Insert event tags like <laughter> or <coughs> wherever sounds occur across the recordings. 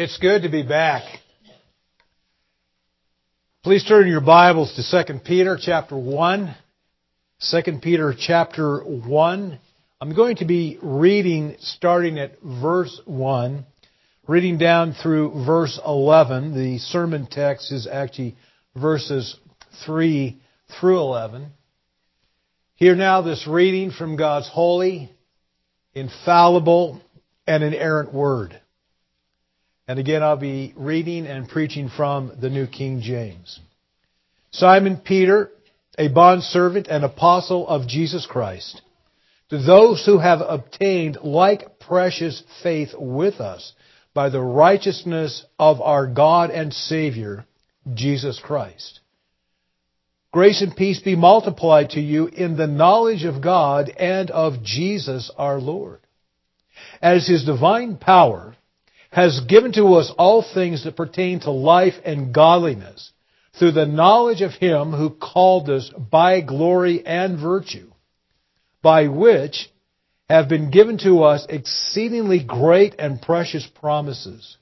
It's good to be back. Please turn your Bibles to 2 Peter chapter 1. 2 Peter chapter 1. I'm going to be reading starting at verse 1, reading down through verse 11. The sermon text is actually verses 3 through 11. Hear now this reading from God's holy, infallible, and inerrant word. And again, I'll be reading and preaching from the New King James. Simon Peter, a bondservant and apostle of Jesus Christ, to those who have obtained like precious faith with us by the righteousness of our God and Savior, Jesus Christ. Grace and peace be multiplied to you in the knowledge of God and of Jesus our Lord. As His divine power has given to us all things that pertain to life and godliness through the knowledge of Him who called us by glory and virtue, by which have been given to us exceedingly great and precious promises,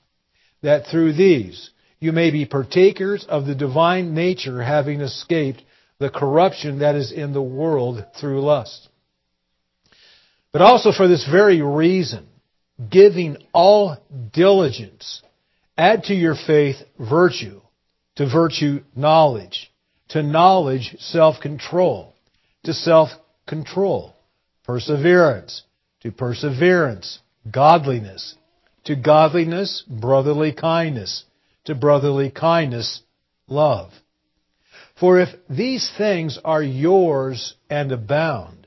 that through these you may be partakers of the divine nature, having escaped the corruption that is in the world through lust. But also for this very reason, giving all diligence, add to your faith virtue, to virtue knowledge, to knowledge self-control, to self-control perseverance, to perseverance godliness, to godliness brotherly kindness, to brotherly kindness love. For if these things are yours and abound,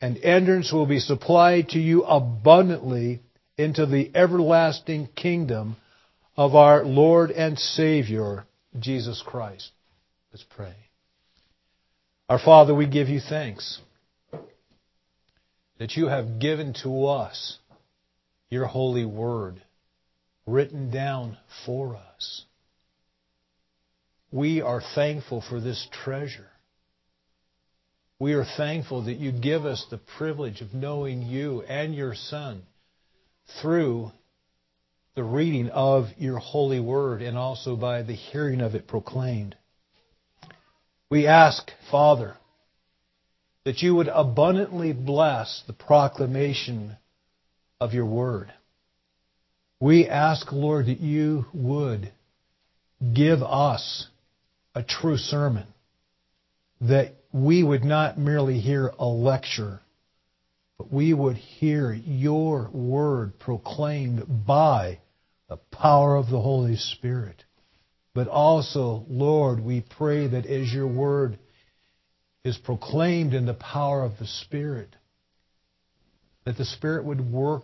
and entrance will be supplied to you abundantly into the everlasting kingdom of our Lord and Savior, Jesus Christ. Let's pray. Our Father, we give you thanks that you have given to us your holy word written down for us. We are thankful for this treasure. We are thankful that you give us the privilege of knowing you and your Son through the reading of your holy word and also by the hearing of it proclaimed. We ask, Father, that you would abundantly bless the proclamation of your word. We ask, Lord, that you would give us a true sermon that we would not merely hear a lecture, but we would hear your word proclaimed by the power of the Holy Spirit. But also, Lord, we pray that as your word is proclaimed in the power of the Spirit, that the Spirit would work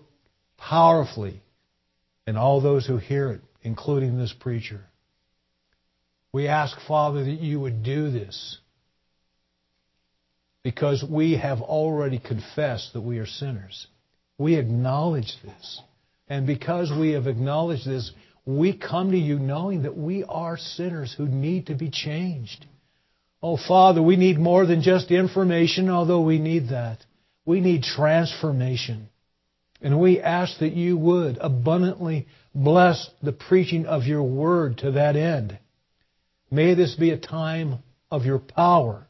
powerfully in all those who hear it, including this preacher. We ask, Father, that you would do this because we have already confessed that we are sinners. We acknowledge this. And because we have acknowledged this, we come to you knowing that we are sinners who need to be changed. Oh, Father, we need more than just information, although we need that. We need transformation. And we ask that you would abundantly bless the preaching of your word to that end. May this be a time of your power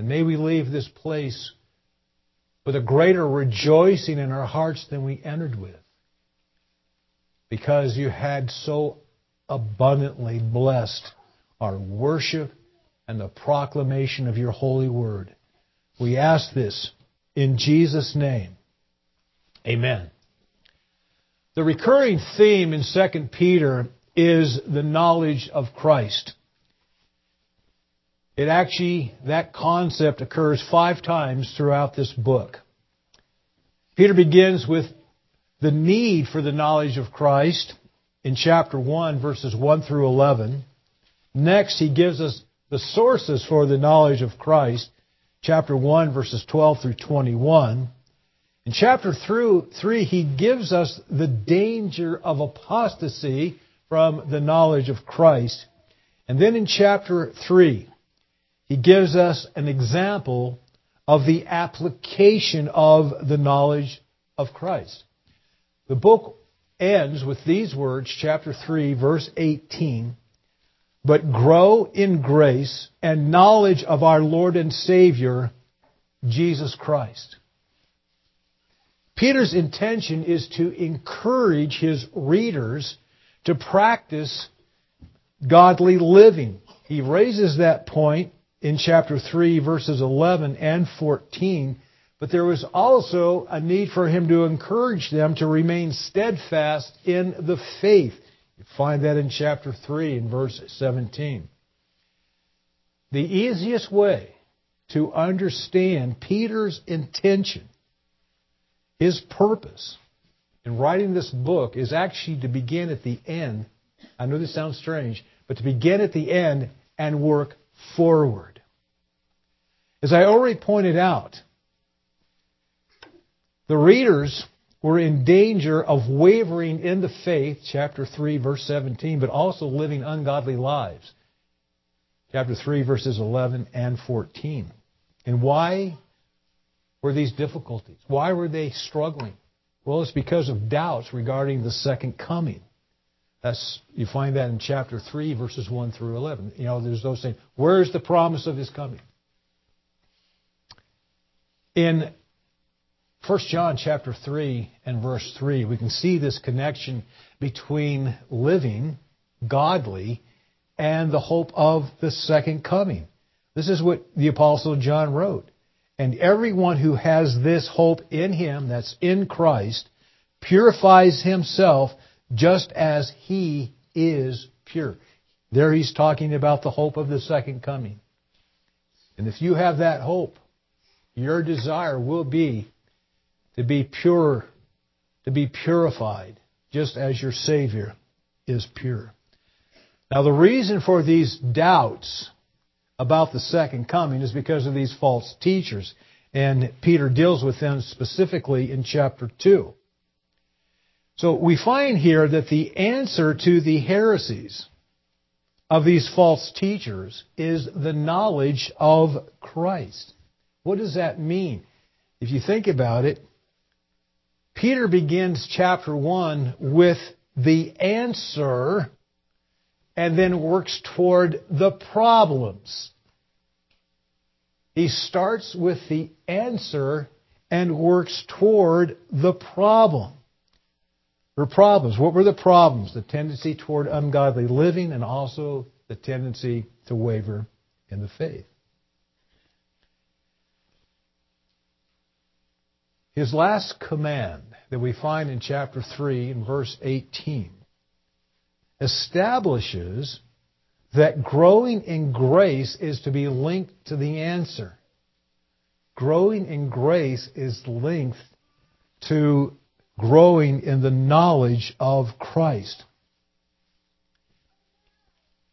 and may we leave this place with a greater rejoicing in our hearts than we entered with. Because you had so abundantly blessed our worship and the proclamation of your holy word. We ask this in Jesus' name. Amen. The recurring theme in 2 Peter is the knowledge of Christ. It actually, that concept occurs five times throughout this book. Peter begins with the need for the knowledge of Christ in chapter 1, verses 1 through 11. Next, he gives us the sources for the knowledge of Christ, chapter 1, verses 12 through 21. In chapter 3, he gives us the danger of apostasy from the knowledge of Christ. And then in chapter 3, he gives us an example of the application of the knowledge of Christ. The book ends with these words, chapter 3, verse 18. But grow in grace and knowledge of our Lord and Savior, Jesus Christ. Peter's intention is to encourage his readers to practice godly living. He raises that point in chapter 3, verses 11 and 14, but there was also a need for him to encourage them to remain steadfast in the faith. You find that in chapter 3 in verse 17. The easiest way to understand Peter's intention, his purpose in writing this book is actually to begin at the end. I know this sounds strange, but to begin at the end and work forward. As I already pointed out, the readers were in danger of wavering in the faith, chapter 3, verse 17, but also living ungodly lives, chapter 3, verses 11 and 14. And why were these difficulties? Why were they struggling? Well, it's because of doubts regarding the second coming. That's you find that in chapter 3, verses 1 through 11. You know, there's those saying, Where's the promise of his coming? In 1 John chapter 3 and verse 3, we can see this connection between living godly and the hope of the second coming. This is what the apostle John wrote. And everyone who has this hope in him, that's in Christ, purifies himself just as he is pure. There he's talking about the hope of the second coming. And if you have that hope, your desire will be to be pure, to be purified, just as your Savior is pure. Now, the reason for these doubts about the second coming is because of these false teachers. And Peter deals with them specifically in chapter 2. So we find here that the answer to the heresies of these false teachers is the knowledge of Christ. What does that mean? If you think about it, Peter begins chapter 1 with the answer and then works toward the problems. He starts with the answer and works toward the problem. Problems. What were the problems? The tendency toward ungodly living and also the tendency to waver in the faith. His last command that we find in chapter 3 and verse 18 establishes that growing in grace is to be linked to the answer. Growing in grace is linked to growing in the knowledge of Christ.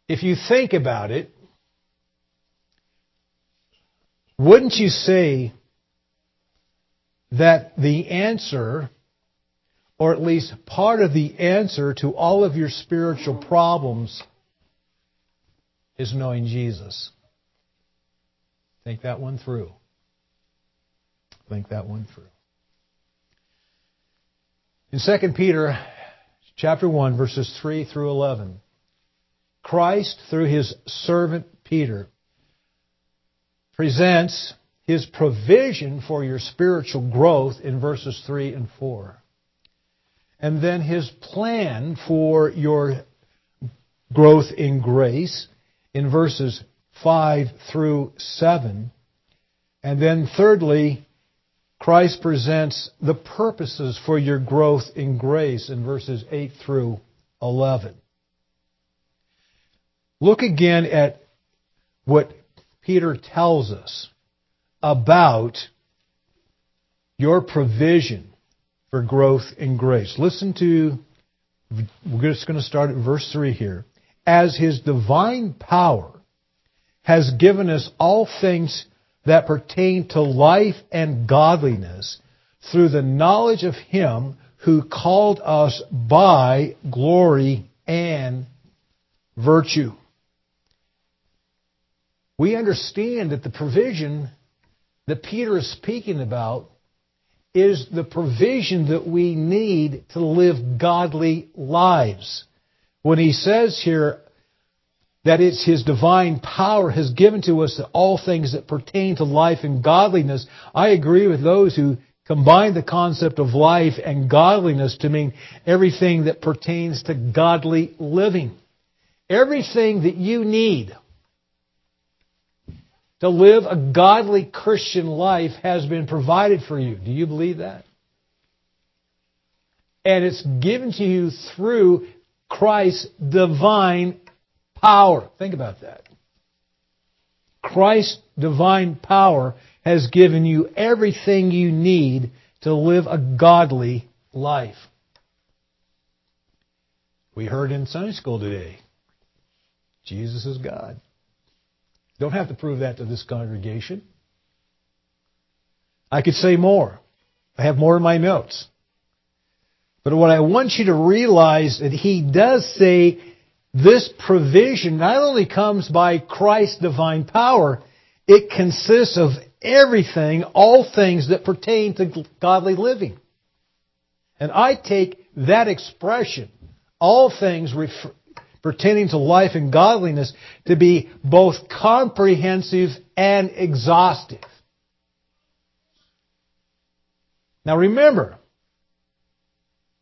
If you think about it, wouldn't you say that the answer, or at least part of the answer to all of your spiritual problems, is knowing Jesus. Think that one through. Think that one through. In 2 Peter chapter 1 verses 3 through 11, Christ through his servant Peter presents his provision for your spiritual growth in verses 3 and 4. And then his plan for your growth in grace in verses 5 through 7. And then thirdly, Christ presents the purposes for your growth in grace in verses 8 through 11. Look again at what Peter tells us about your provision for growth in grace. Listen to we're just going to start at verse 3 here. As his divine power has given us all things that pertain to life and godliness through the knowledge of him who called us by glory and virtue. We understand that the provision that Peter is speaking about is the provision that we need to live godly lives. When he says here that it's his divine power has given to us all things that pertain to life and godliness, I agree with those who combine the concept of life and godliness to mean everything that pertains to godly living. Everything that you need to live a godly Christian life has been provided for you. Do you believe that? And it's given to you through Christ's divine power. Think about that. Christ's divine power has given you everything you need to live a godly life. We heard in Sunday school today Jesus is God. Don't have to prove that to this congregation. I could say more. I have more in my notes. But what I want you to realize that he does say this provision not only comes by Christ's divine power, it consists of everything, all things that pertain to godly living. And I take that expression, all things refer, pertaining to life and godliness to be both comprehensive and exhaustive. Now remember,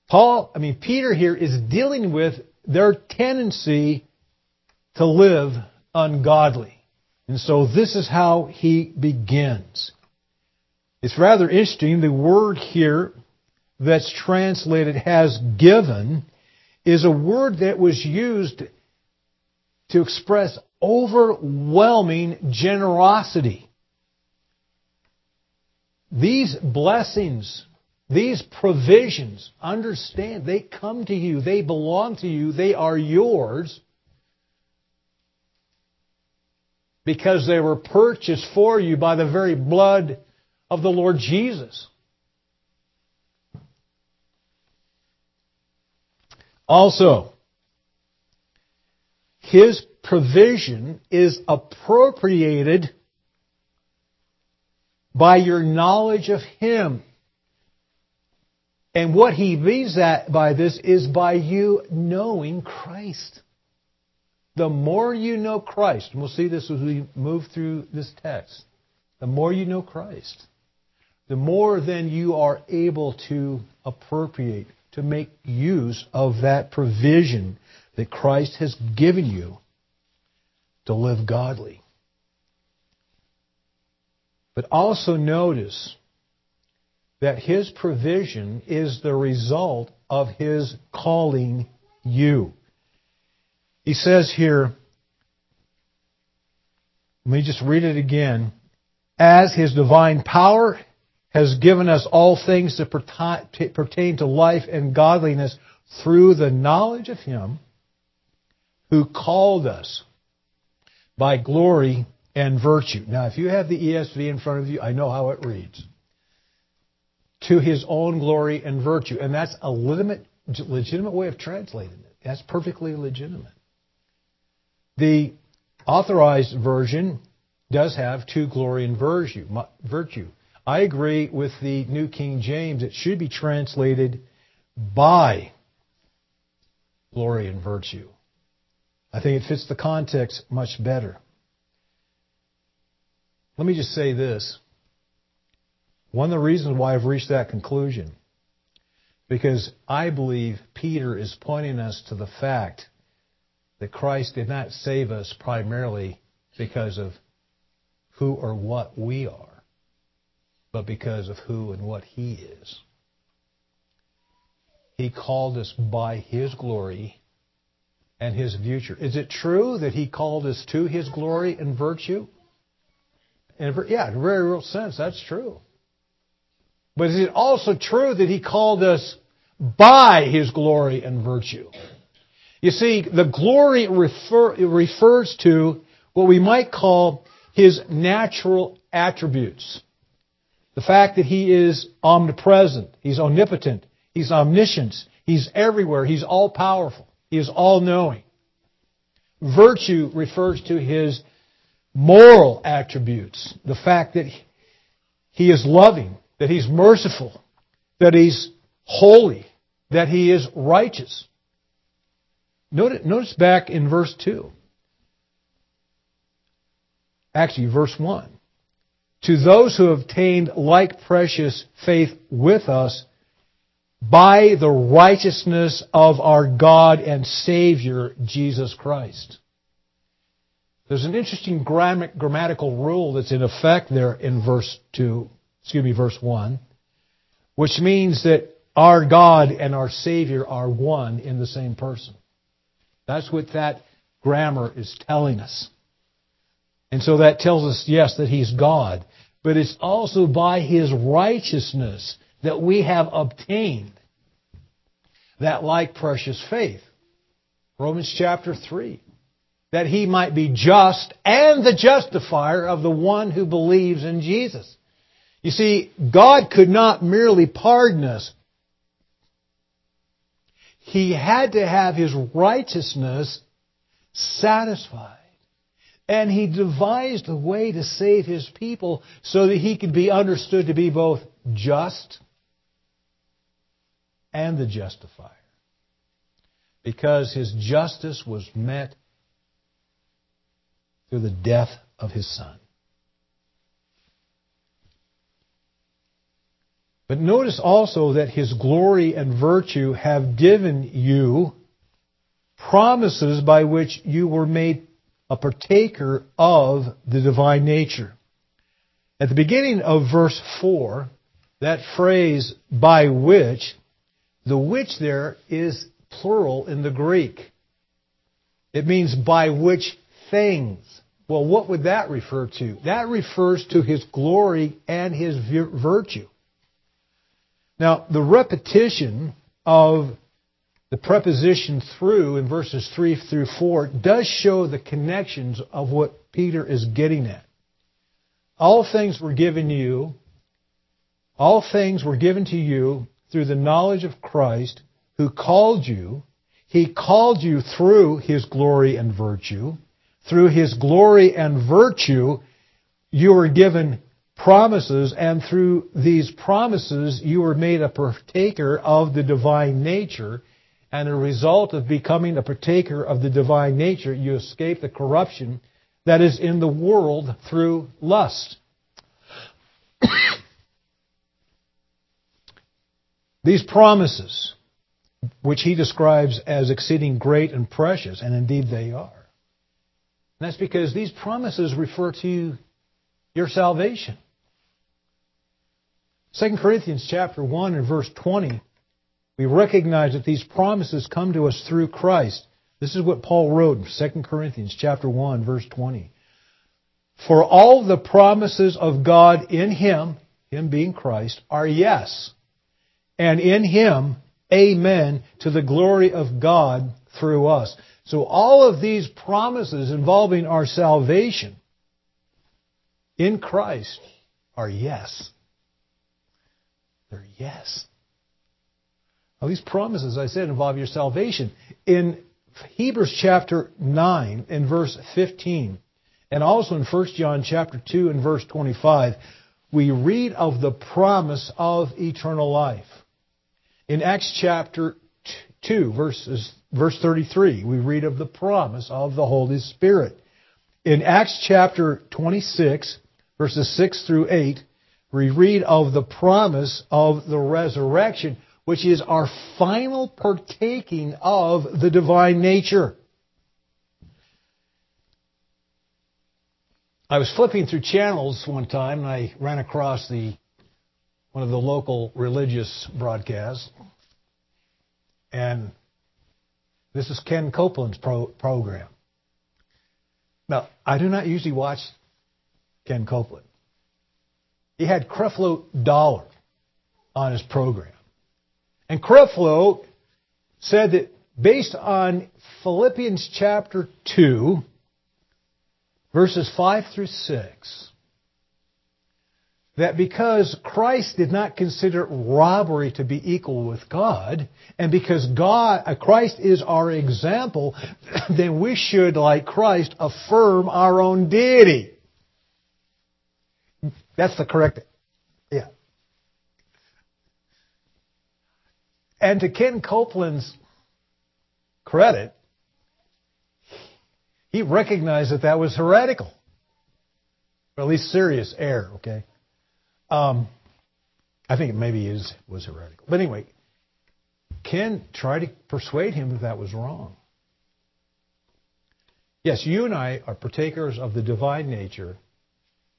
Paul, I mean, Peter here is dealing with their tendency to live ungodly. And so this is how he begins. It's rather interesting. The word here that's translated has given is a word that was used to express overwhelming generosity. These blessings, these provisions, understand, they come to you, they belong to you, they are yours because they were purchased for you by the very blood of the Lord Jesus. Also, his provision is appropriated by your knowledge of him. And what he means that by this is by you knowing Christ. The more you know Christ, and we'll see this as we move through this text, the more you know Christ, the more then you are able to appropriate to make use of that provision that Christ has given you to live godly. But also notice that His provision is the result of His calling you. He says here, let me just read it again. As His divine power has given us all things that pertain to life and godliness through the knowledge of Him who called us by glory and virtue. Now, if you have the ESV in front of you, I know how it reads. To His own glory and virtue. And that's a legitimate, legitimate way of translating it. That's perfectly legitimate. The authorized version does have to glory and virtue. I agree with the New King James. It should be translated by glory and virtue. I think it fits the context much better. Let me just say this. One of the reasons why I've reached that conclusion, because I believe Peter is pointing us to the fact that Christ did not save us primarily because of who or what we are but because of who and what He is. He called us by His glory and His future. Is it true that He called us to His glory and virtue? Yeah, in a very real sense, that's true. But is it also true that He called us by His glory and virtue. You see, the glory refer, refers to what we might call His natural attributes. The fact that He is omnipresent, He's omnipotent, He's omniscient, He's everywhere, He's all powerful, He is all knowing. Virtue refers to His moral attributes. The fact that He is loving, that He's merciful, that He's holy, that He is righteous. Notice back in verse 2. Actually, verse 1 to those who have obtained like precious faith with us by the righteousness of our God and Savior, Jesus Christ. There's an interesting grammatical rule that's in effect there in verse 2, excuse me, verse 1, which means that our God and our Savior are one in the same person. That's what that grammar is telling us. And so that tells us, yes, that He's God but it's also by His righteousness that we have obtained that like precious faith. Romans chapter 3. That He might be just and the justifier of the one who believes in Jesus. You see, God could not merely pardon us. He had to have His righteousness satisfied. And he devised a way to save his people so that he could be understood to be both just and the justifier. Because his justice was met through the death of his son. But notice also that his glory and virtue have given you promises by which you were made a partaker of the divine nature. At the beginning of verse 4, that phrase, by which, the which there is plural in the Greek. It means by which things. Well, what would that refer to? That refers to his glory and his virtue. Now, the repetition of the preposition through in verses 3 through 4 does show the connections of what Peter is getting at. All things were given you, all things were given to you through the knowledge of Christ who called you. He called you through His glory and virtue. Through His glory and virtue, you were given promises, and through these promises, you were made a partaker of the divine nature and a result of becoming a partaker of the divine nature, you escape the corruption that is in the world through lust. <coughs> These promises, which he describes as exceeding great and precious, and indeed they are. And that's because these promises refer to your salvation. 2 Corinthians chapter 1 and verse 20 we recognize that these promises come to us through Christ. This is what Paul wrote in 2 Corinthians chapter 1 verse 20. For all the promises of God in him, him being Christ, are yes. And in him, amen, to the glory of God through us. So all of these promises involving our salvation in Christ are yes. They're yes. Now, these promises, I said, involve your salvation. In Hebrews chapter 9 and verse 15, and also in 1 John chapter 2 and verse 25, we read of the promise of eternal life. In Acts chapter 2, verses, verse 33, we read of the promise of the Holy Spirit. In Acts chapter 26, verses 6 through 8, we read of the promise of the resurrection which is our final partaking of the divine nature. I was flipping through channels one time and I ran across the one of the local religious broadcasts. And this is Ken Copeland's pro- program. Now, I do not usually watch Ken Copeland. He had Creflo Dollar on his program. And Creflo said that based on Philippians chapter 2, verses 5 through 6, that because Christ did not consider robbery to be equal with God, and because God, uh, Christ is our example, <clears throat> then we should, like Christ, affirm our own deity. That's the correct, yeah. And to Ken Copeland's credit, he recognized that that was heretical. Or at least serious error, okay? Um, I think it maybe is was heretical. But anyway, Ken tried to persuade him that that was wrong. Yes, you and I are partakers of the divine nature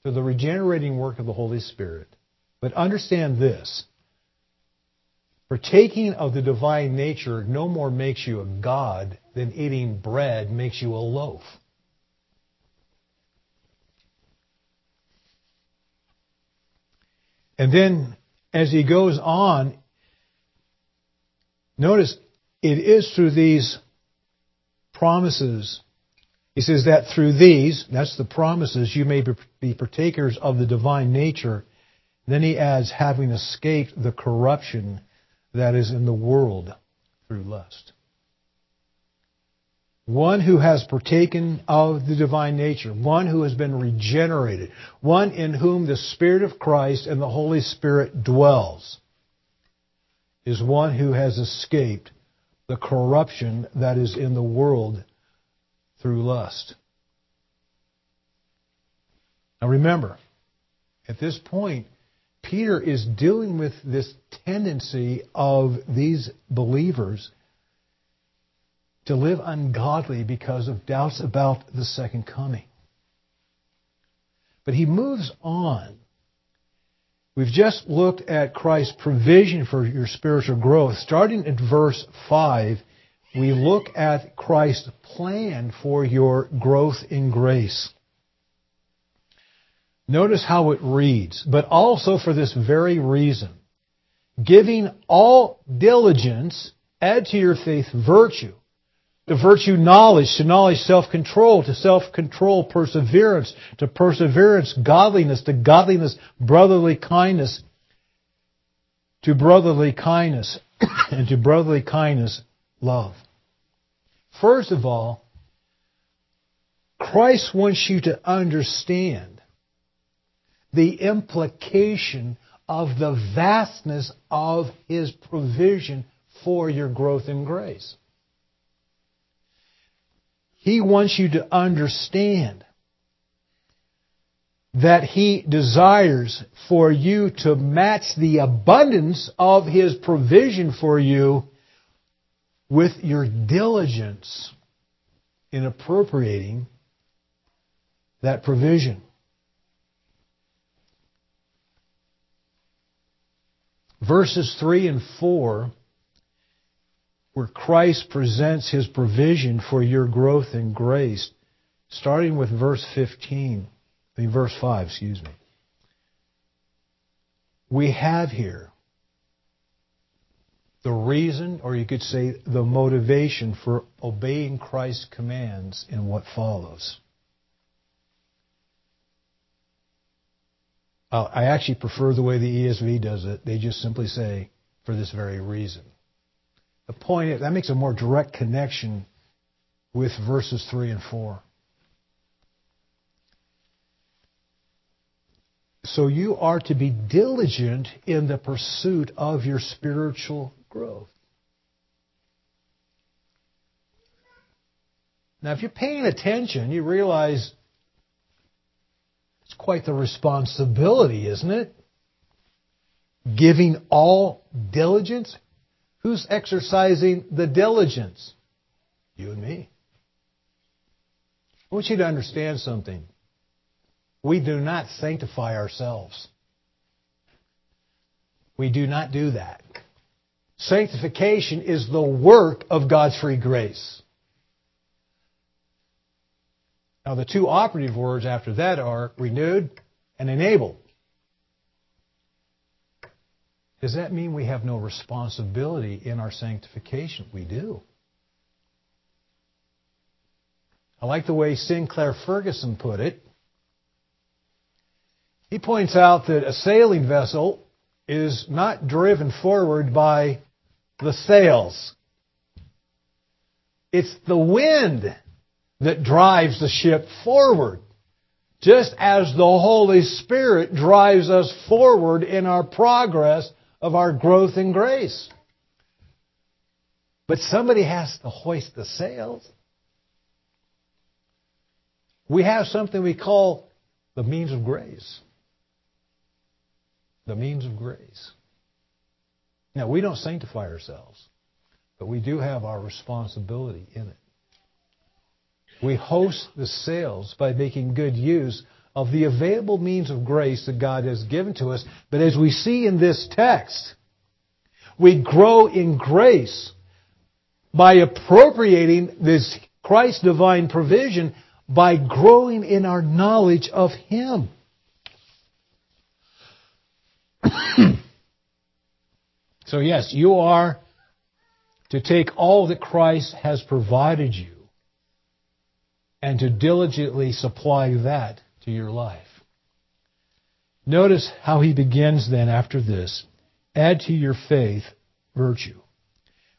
through the regenerating work of the Holy Spirit. But understand this. Partaking of the divine nature no more makes you a God than eating bread makes you a loaf. And then as he goes on, notice it is through these promises. He says that through these, that's the promises, you may be partakers of the divine nature. Then he adds, having escaped the corruption that is in the world through lust. One who has partaken of the divine nature, one who has been regenerated, one in whom the Spirit of Christ and the Holy Spirit dwells, is one who has escaped the corruption that is in the world through lust. Now remember, at this point, Peter is dealing with this tendency of these believers to live ungodly because of doubts about the second coming. But he moves on. We've just looked at Christ's provision for your spiritual growth. Starting at verse 5, we look at Christ's plan for your growth in grace. Notice how it reads, but also for this very reason, giving all diligence, add to your faith virtue to virtue knowledge, to knowledge self-control, to self-control perseverance, to perseverance godliness, to godliness brotherly kindness, to brotherly kindness, <coughs> and to brotherly kindness love. First of all, Christ wants you to understand the implication of the vastness of His provision for your growth in grace. He wants you to understand that He desires for you to match the abundance of His provision for you with your diligence in appropriating that provision. Verses 3 and 4 where Christ presents his provision for your growth in grace, starting with verse 15, I mean, verse 5, excuse me. We have here the reason, or you could say the motivation for obeying Christ's commands in what follows. Uh, I actually prefer the way the ESV does it. They just simply say, for this very reason. The point is, that makes a more direct connection with verses 3 and 4. So you are to be diligent in the pursuit of your spiritual growth. Now, if you're paying attention, you realize it's quite the responsibility, isn't it? Giving all diligence, Who's exercising the diligence? You and me. I want you to understand something. We do not sanctify ourselves. We do not do that. Sanctification is the work of God's free grace. Now, the two operative words after that are renewed and enabled. Does that mean we have no responsibility in our sanctification? We do. I like the way Sinclair Ferguson put it. He points out that a sailing vessel is not driven forward by the sails. It's the wind that drives the ship forward. Just as the Holy Spirit drives us forward in our progress of our growth in grace. But somebody has to hoist the sails. We have something we call the means of grace. The means of grace. Now, we don't sanctify ourselves, but we do have our responsibility in it. We host the sails by making good use of the available means of grace that God has given to us. But as we see in this text, we grow in grace by appropriating this Christ's divine provision by growing in our knowledge of Him. So yes, you are to take all that Christ has provided you and to diligently supply that to your life. Notice how he begins then after this. Add to your faith virtue.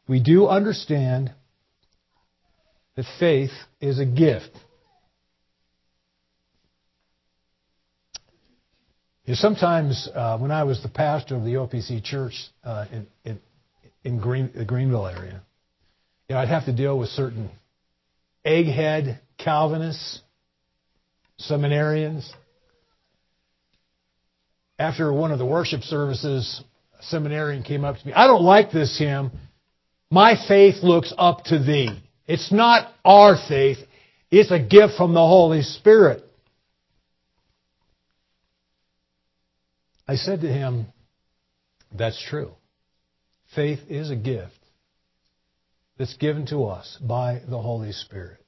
We do understand that faith is a gift. You know, sometimes uh, when I was the pastor of the OPC church uh, in, the Greenville area, I'd have to deal with certain egghead Calvinists, seminarians. After one of the worship services, a seminarian came up to me. I don't like this hymn. My faith looks up to thee. It's not our faith. It's a gift from the Holy Spirit. I said to him, That's true. Faith is a gift that's given to us by the Holy Spirit.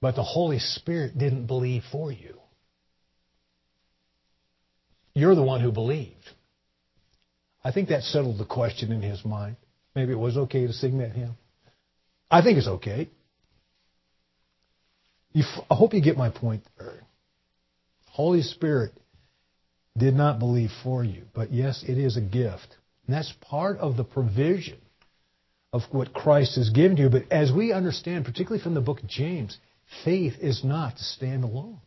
But the Holy Spirit didn't believe for you. You're the one who believed. I think that settled the question in his mind. Maybe it was okay to sing that hymn. I think it's okay. You, I hope you get my point there. Holy Spirit did not believe for you, but yes, it is a gift. And that's part of the provision of what Christ has given to you. But as we understand, particularly from the book of James, faith is not to stand alone.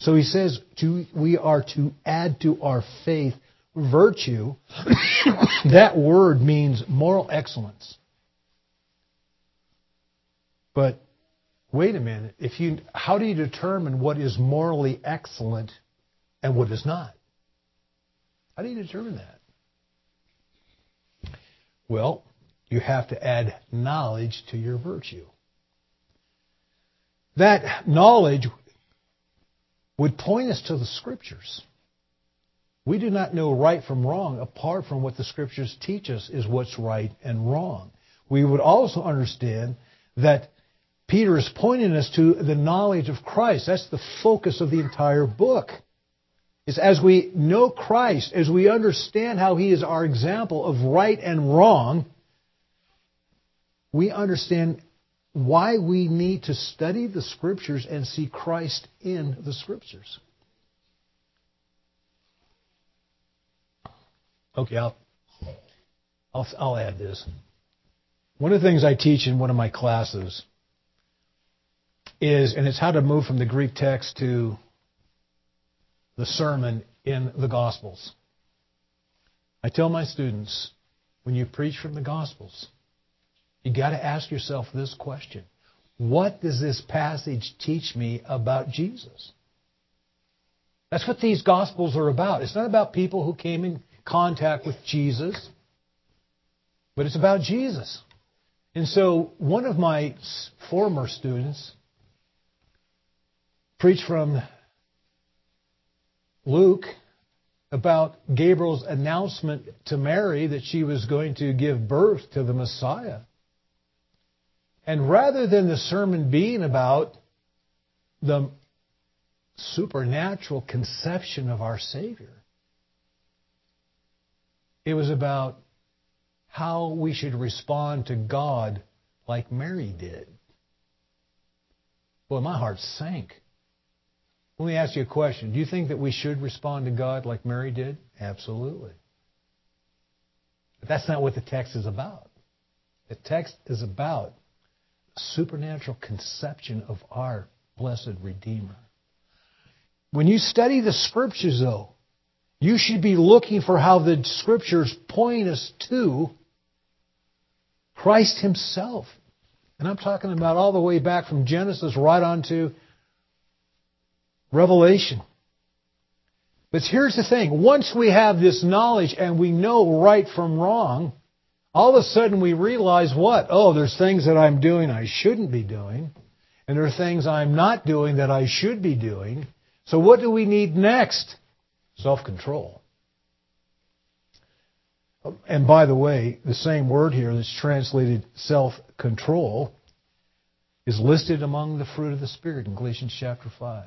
So he says to, we are to add to our faith virtue. <coughs> that word means moral excellence. But wait a minute, if you, how do you determine what is morally excellent and what is not? How do you determine that? Well, you have to add knowledge to your virtue. That knowledge would point us to the Scriptures. We do not know right from wrong apart from what the Scriptures teach us is what's right and wrong. We would also understand that Peter is pointing us to the knowledge of Christ. That's the focus of the entire book. Is as we know Christ, as we understand how He is our example of right and wrong, we understand why we need to study the Scriptures and see Christ in the Scriptures. Okay, I'll, I'll, I'll add this. One of the things I teach in one of my classes is, and it's how to move from the Greek text to the sermon in the Gospels. I tell my students, when you preach from the Gospels, you got to ask yourself this question What does this passage teach me about Jesus? That's what these Gospels are about. It's not about people who came in contact with Jesus, but it's about Jesus. And so, one of my former students preached from Luke about Gabriel's announcement to Mary that she was going to give birth to the Messiah. And rather than the sermon being about the supernatural conception of our Savior, It was about how we should respond to God like Mary did. Boy, my heart sank. Let me ask you a question. Do you think that we should respond to God like Mary did? Absolutely. But that's not what the text is about. The text is about supernatural conception of our blessed Redeemer. When you study the Scriptures, though, you should be looking for how the Scriptures point us to Christ Himself. And I'm talking about all the way back from Genesis right on to Revelation. But here's the thing. Once we have this knowledge and we know right from wrong, all of a sudden we realize what? Oh, there's things that I'm doing I shouldn't be doing. And there are things I'm not doing that I should be doing. So what do we need next? Self-control. And by the way, the same word here that's translated self-control is listed among the fruit of the Spirit in Galatians chapter 5.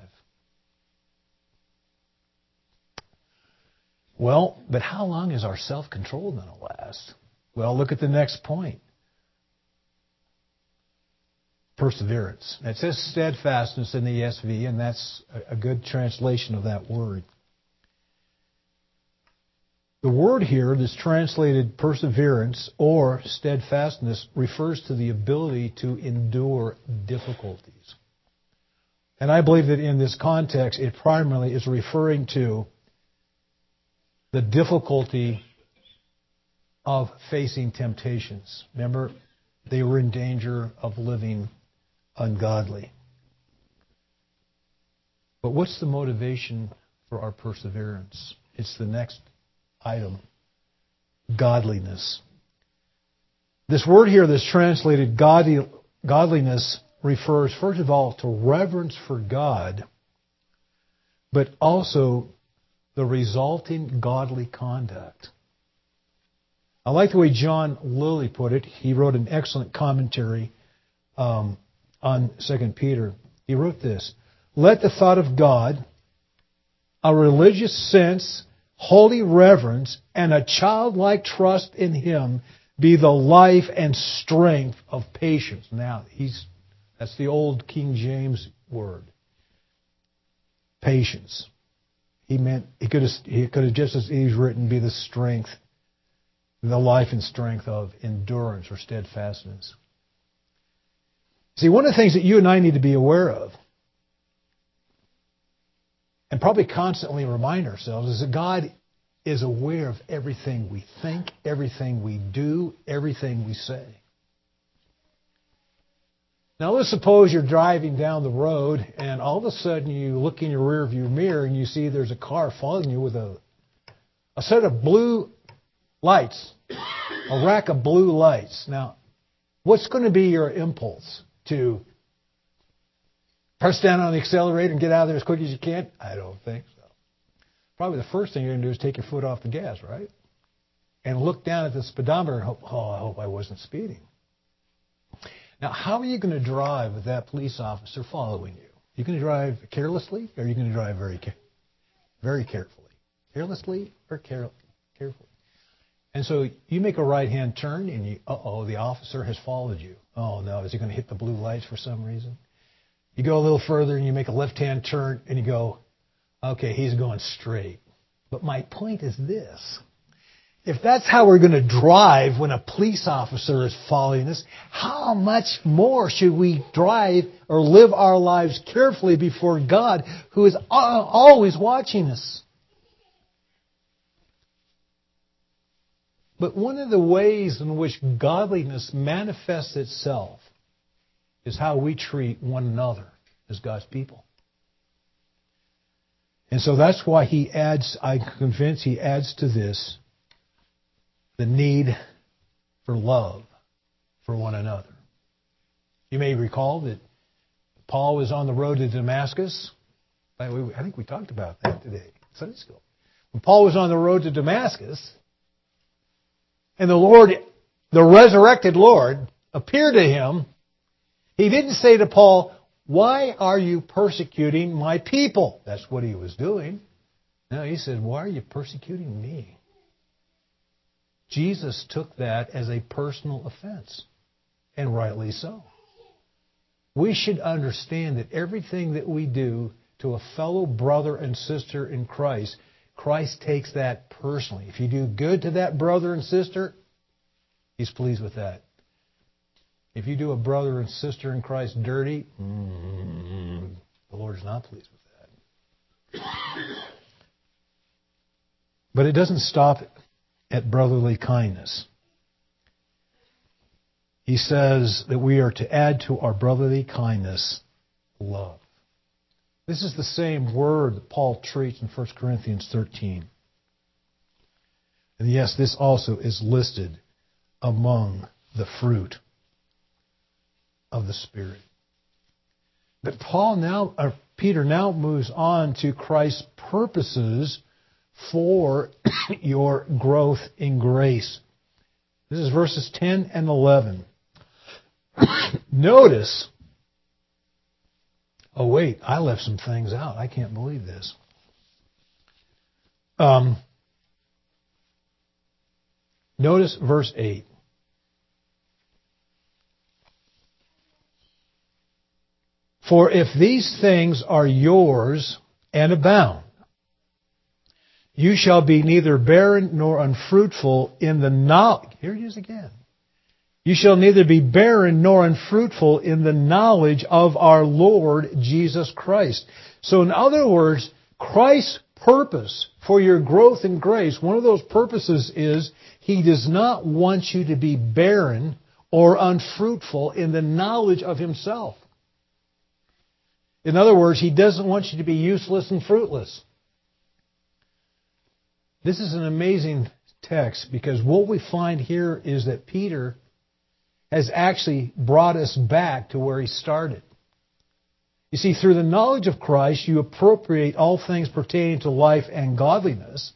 Well, but how long is our self-control going to last? Well, look at the next point. Perseverance. It says steadfastness in the ESV, and that's a good translation of that word. The word here that's translated perseverance or steadfastness refers to the ability to endure difficulties. And I believe that in this context, it primarily is referring to the difficulty of facing temptations. Remember, they were in danger of living ungodly. But what's the motivation for our perseverance? It's the next item godliness. This word here that's translated godly, godliness refers, first of all, to reverence for God, but also the resulting godly conduct. I like the way John Lillie put it. He wrote an excellent commentary um, on 2 Peter. He wrote this Let the thought of God, a religious sense, holy reverence, and a childlike trust in Him be the life and strength of patience. Now, he's, that's the old King James word. Patience. He meant, he could have, he could have just as easily written be the strength, the life and strength of endurance or steadfastness. See, one of the things that you and I need to be aware of, and probably constantly remind ourselves, is that God is aware of everything we think, everything we do, everything we say. Now let's suppose you're driving down the road and all of a sudden you look in your rearview mirror and you see there's a car following you with a, a set of blue lights, a rack of blue lights. Now, what's going to be your impulse? To press down on the accelerator and get out of there as quick as you can? I don't think so. Probably the first thing you're going to do is take your foot off the gas, right? And look down at the speedometer and hope, oh, I hope I wasn't speeding. Now, how are you going to drive with that police officer following you? You going to drive carelessly, or are you going to drive very, very carefully? Carelessly or care, carefully? And so you make a right-hand turn, and you, uh-oh, the officer has followed you. Oh no, is he going to hit the blue lights for some reason? You go a little further, and you make a left-hand turn, and you go, okay, he's going straight. But my point is this: if that's how we're going to drive when a police officer is following us, how much more should we drive or live our lives carefully before God who is always watching us? But one of the ways in which godliness manifests itself is how we treat one another as God's people. And so that's why he adds, I'm convinced he adds to this the need for love for one another. You may recall that Paul was on the road to Damascus. I think we talked about that today, Sunday school. When Paul was on the road to Damascus, and the Lord, the resurrected Lord, appeared to him, he didn't say to Paul, Why are you persecuting my people? That's what he was doing. No, he said, Why are you persecuting me? Jesus took that as a personal offense, and rightly so. We should understand that everything that we do to a fellow brother and sister in Christ, Christ takes that personally. If you do good to that brother and sister, He's pleased with that. If you do a brother and sister in Christ dirty, mm, the Lord's not pleased with that. But it doesn't stop at brotherly kindness. He says that we are to add to our brotherly kindness love. This is the same word that Paul treats in 1 Corinthians 13. And yes, this also is listed among the fruit of the Spirit. But Paul now, or Peter now moves on to Christ's purposes for <coughs> your growth in grace. This is verses 10 and 11. <coughs> Notice, oh wait, I left some things out. I can't believe this. Um, notice verse 8. For if these things are yours and abound, you shall be neither barren nor unfruitful in the knowledge. Here it is again. You shall neither be barren nor unfruitful in the knowledge of our Lord Jesus Christ. So in other words, Christ's purpose for your growth in grace, one of those purposes is He does not want you to be barren or unfruitful in the knowledge of Himself. In other words, He doesn't want you to be useless and fruitless. This is an amazing text because what we find here is that Peter has actually brought us back to where he started. You see, through the knowledge of Christ, you appropriate all things pertaining to life and godliness.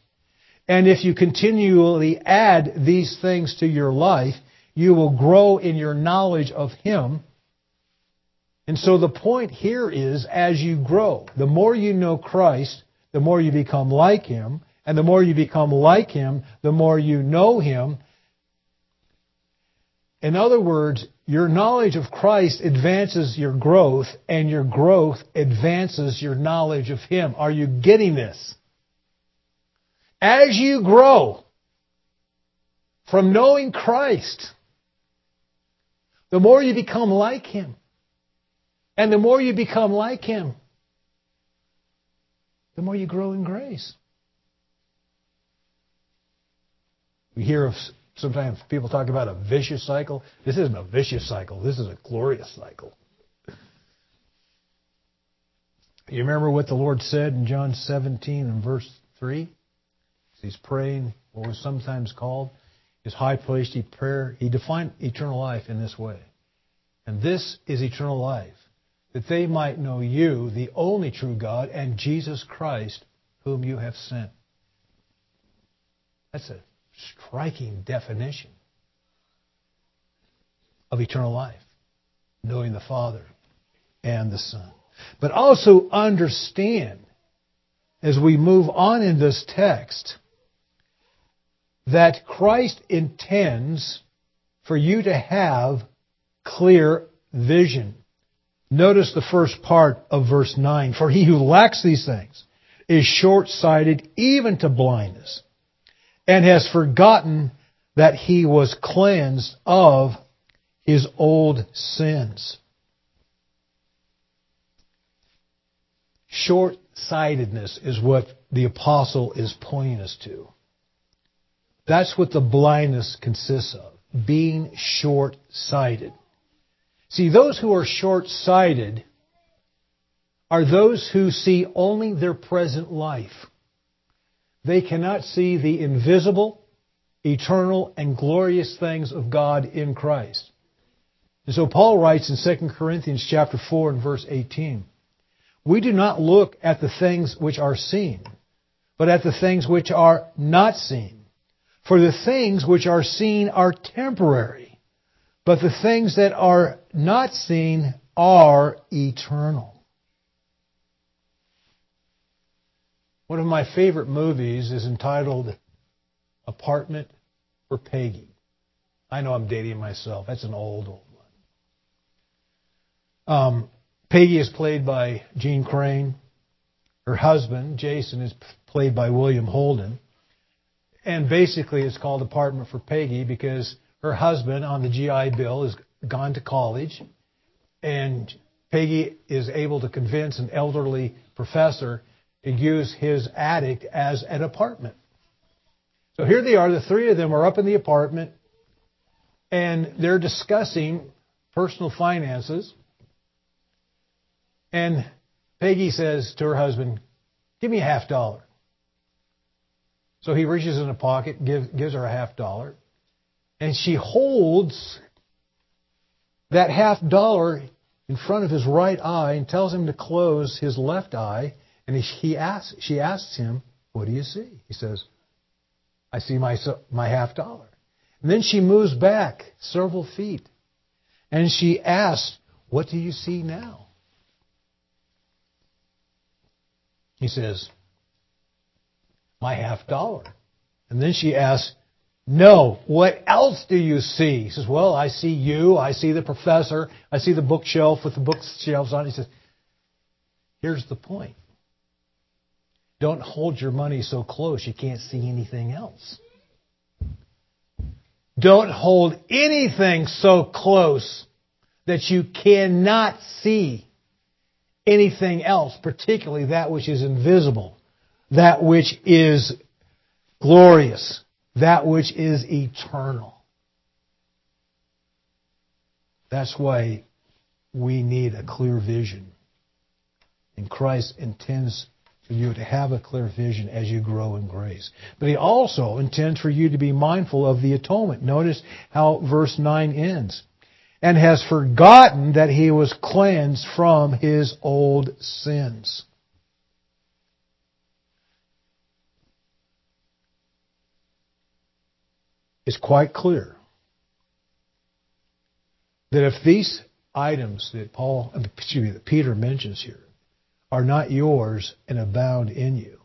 And if you continually add these things to your life, you will grow in your knowledge of Him. And so the point here is as you grow, the more you know Christ, the more you become like Him, and the more you become like Him, the more you know Him. In other words, your knowledge of Christ advances your growth, and your growth advances your knowledge of Him. Are you getting this? As you grow from knowing Christ, the more you become like Him. And the more you become like Him, the more you grow in grace. We hear of sometimes people talk about a vicious cycle. This isn't a vicious cycle. This is a glorious cycle. You remember what the Lord said in John 17 and verse 3? He's praying what was sometimes called his high priestly prayer. He defined eternal life in this way. And this is eternal life, that they might know you, the only true God, and Jesus Christ, whom you have sent. That's it striking definition of eternal life, knowing the Father and the Son. But also understand, as we move on in this text, that Christ intends for you to have clear vision. Notice the first part of verse 9. For he who lacks these things is short sighted even to blindness and has forgotten that he was cleansed of his old sins. Short sightedness is what the apostle is pointing us to. That's what the blindness consists of being short sighted. See, those who are short sighted are those who see only their present life. They cannot see the invisible, eternal, and glorious things of God in Christ. And so Paul writes in 2 Corinthians chapter 4 and verse 18, We do not look at the things which are seen, but at the things which are not seen. For the things which are seen are temporary, but the things that are not seen are eternal. One of my favorite movies is entitled Apartment for Peggy. I know I'm dating myself. That's an old, old one. Um, Peggy is played by Jeanne Crain. Her husband, Jason, is played by William Holden. And basically, it's called Apartment for Peggy because her husband on the GI Bill has gone to college, and Peggy is able to convince an elderly professor to use his attic as an apartment. So here they are, the three of them are up in the apartment, and they're discussing personal finances. And Peggy says to her husband, Give me a half dollar. So he reaches in a pocket, give, gives her a half dollar, and she holds that half dollar in front of his right eye and tells him to close his left eye. And he asks, she asks him, What do you see? He says, I see my, my half dollar. And then she moves back several feet and she asks, What do you see now? He says, My half dollar. And then she asks, No, what else do you see? He says, Well, I see you, I see the professor, I see the bookshelf with the bookshelves on. He says, Here's the point. Don't hold your money so close you can't see anything else. Don't hold anything so close that you cannot see anything else, particularly that which is invisible, that which is glorious, that which is eternal. That's why we need a clear vision. And Christ intends for you to have a clear vision as you grow in grace. But he also intends for you to be mindful of the atonement. Notice how verse 9 ends. And has forgotten that he was cleansed from his old sins. It's quite clear that if these items that Paul, excuse me, that Peter mentions here are not yours and abound in you.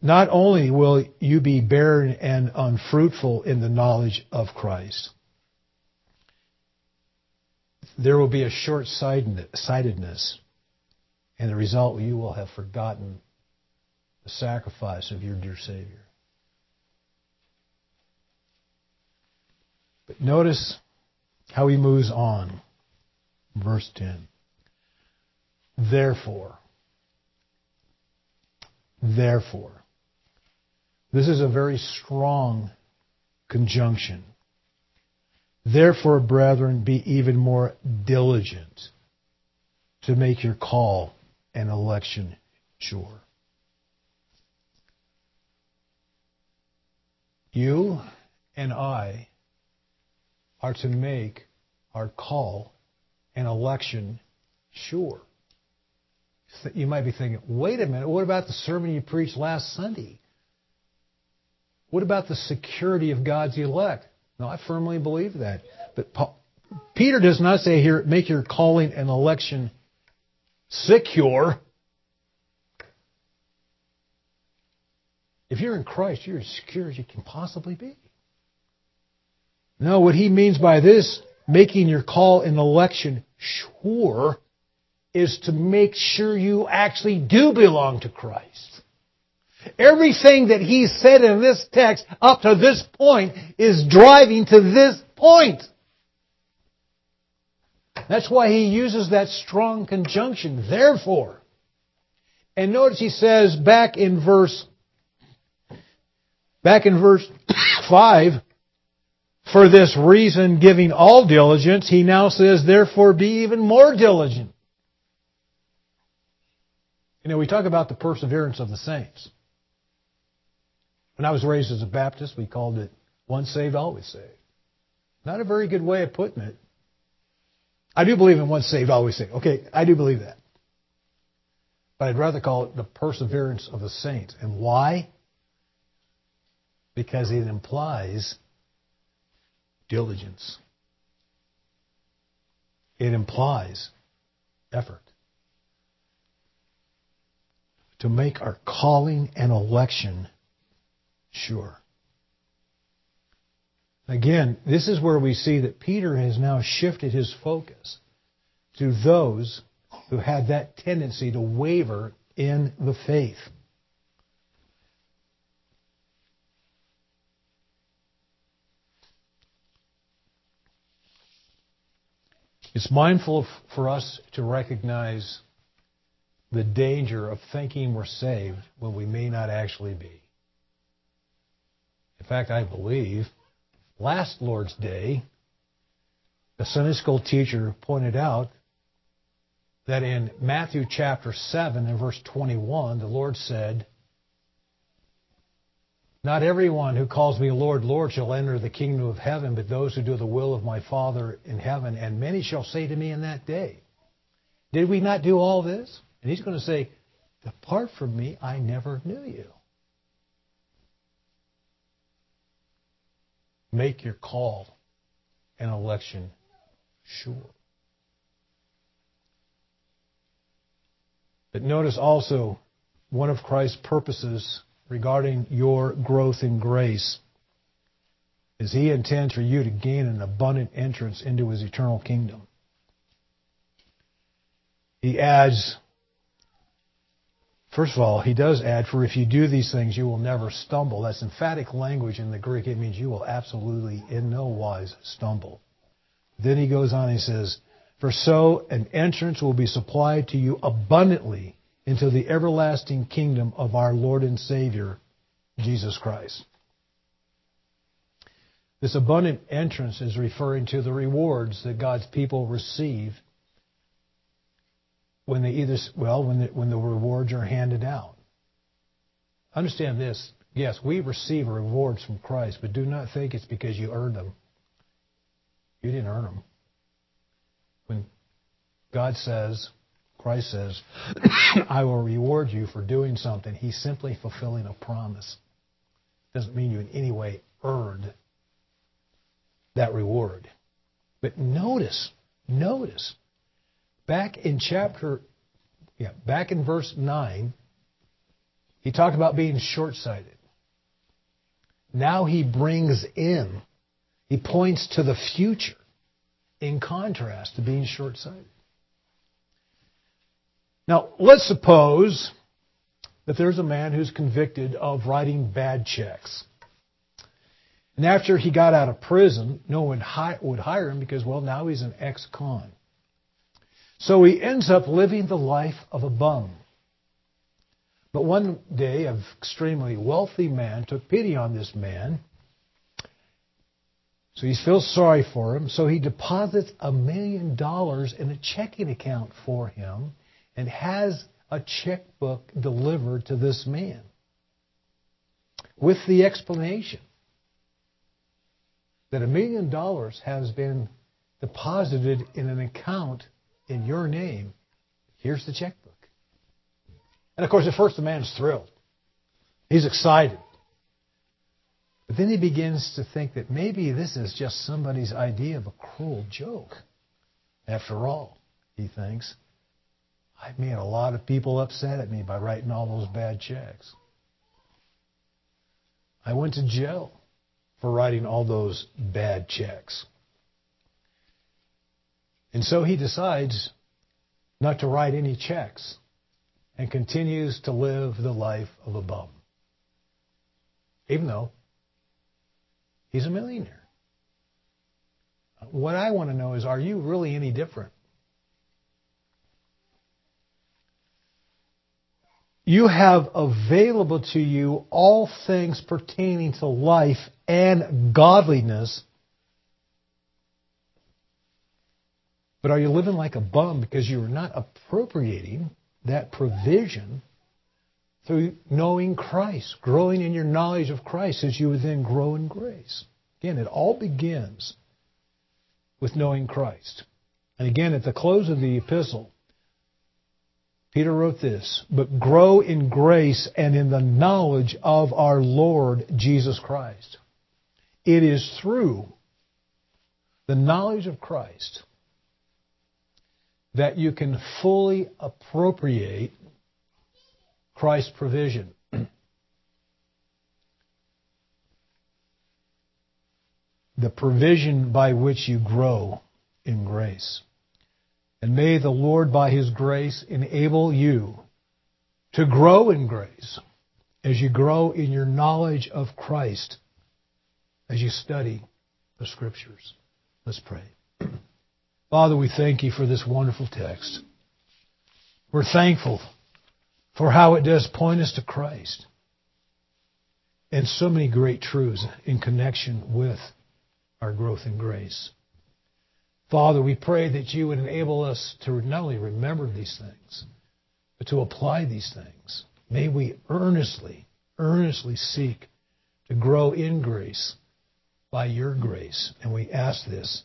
Not only will you be barren and unfruitful in the knowledge of Christ, there will be a short sightedness, and the result you will have forgotten the sacrifice of your dear Savior. But notice how he moves on. Verse 10. Therefore. Therefore. This is a very strong conjunction. Therefore, brethren, be even more diligent to make your call and election sure. You and I are to make our call and election sure. You might be thinking, wait a minute, what about the sermon you preached last Sunday? What about the security of God's elect? No, I firmly believe that. But Paul, Peter does not say here, make your calling and election secure. If you're in Christ, you're as secure as you can possibly be. No, what he means by this, making your call and election sure, is to make sure you actually do belong to Christ. Everything that he said in this text up to this point is driving to this point. That's why he uses that strong conjunction, therefore. And notice he says back in verse, back in verse <coughs> 5, for this reason giving all diligence, he now says, therefore be even more diligent. You know, we talk about the perseverance of the saints. When I was raised as a Baptist, we called it once saved, always saved. Not a very good way of putting it. I do believe in once saved, always saved. Okay, I do believe that. But I'd rather call it the perseverance of the saints. And why? Because it implies diligence. It implies effort to make our calling and election sure. Again, this is where we see that Peter has now shifted his focus to those who had that tendency to waver in the faith. It's mindful for us to recognize the danger of thinking we're saved when we may not actually be. In fact, I believe last Lord's Day, the Sunday school teacher pointed out that in Matthew chapter 7 and verse 21, the Lord said, Not everyone who calls me Lord, Lord shall enter the kingdom of heaven, but those who do the will of my Father in heaven. And many shall say to me in that day, Did we not do all this? And he's going to say, Depart from me, I never knew you. Make your call and election sure. But notice also one of Christ's purposes regarding your growth in grace is he intends for you to gain an abundant entrance into his eternal kingdom. He adds, first of all, he does add, for if you do these things, you will never stumble. That's emphatic language in the Greek. It means you will absolutely in no wise stumble. Then he goes on and he says, for so an entrance will be supplied to you abundantly into the everlasting kingdom of our Lord and Savior, Jesus Christ. This abundant entrance is referring to the rewards that God's people receive when they either, well, when the, when the rewards are handed out. Understand this. Yes, we receive rewards from Christ, but do not think it's because you earned them. You didn't earn them. When God says, Christ says, <coughs> I will reward you for doing something, He's simply fulfilling a promise. Doesn't mean you in any way earned that reward. But notice, notice, back in chapter, yeah, back in verse 9, he talked about being short sighted. Now he brings in, he points to the future in contrast to being short sighted. Now, let's suppose that there's a man who's convicted of writing bad checks. And after he got out of prison, no one would hire him because, well, now he's an ex con. So he ends up living the life of a bum. But one day, an extremely wealthy man took pity on this man so he feels sorry for him. So he deposits a million dollars in a checking account for him and has a checkbook delivered to this man with the explanation that a million dollars has been deposited in an account in your name. Here's the checkbook. And of course, at first the man's thrilled. He's excited. But then he begins to think that maybe this is just somebody's idea of a cruel joke. After all, he thinks, I've made a lot of people upset at me by writing all those bad checks. I went to jail for writing all those bad checks. And so he decides not to write any checks and continues to live the life of a bum. Even though He's a millionaire. What I want to know is are you really any different? You have available to you all things pertaining to life and godliness. But are you living like a bum because you are not appropriating that provision through knowing Christ, growing in your knowledge of Christ as you would then grow in grace. Again, it all begins with knowing Christ. And again, at the close of the epistle, Peter wrote this, but grow in grace and in the knowledge of our Lord Jesus Christ. It is through the knowledge of Christ that you can fully appropriate Christ's provision. <clears throat> the provision by which you grow in grace. And may the Lord, by His grace, enable you to grow in grace as you grow in your knowledge of Christ, as you study the Scriptures. Let's pray. <clears throat> Father, we thank you for this wonderful text. We're thankful for how it does point us to Christ and so many great truths in connection with our growth in grace. Father, we pray that you would enable us to not only remember these things, but to apply these things. May we earnestly, earnestly seek to grow in grace by your grace. And we ask this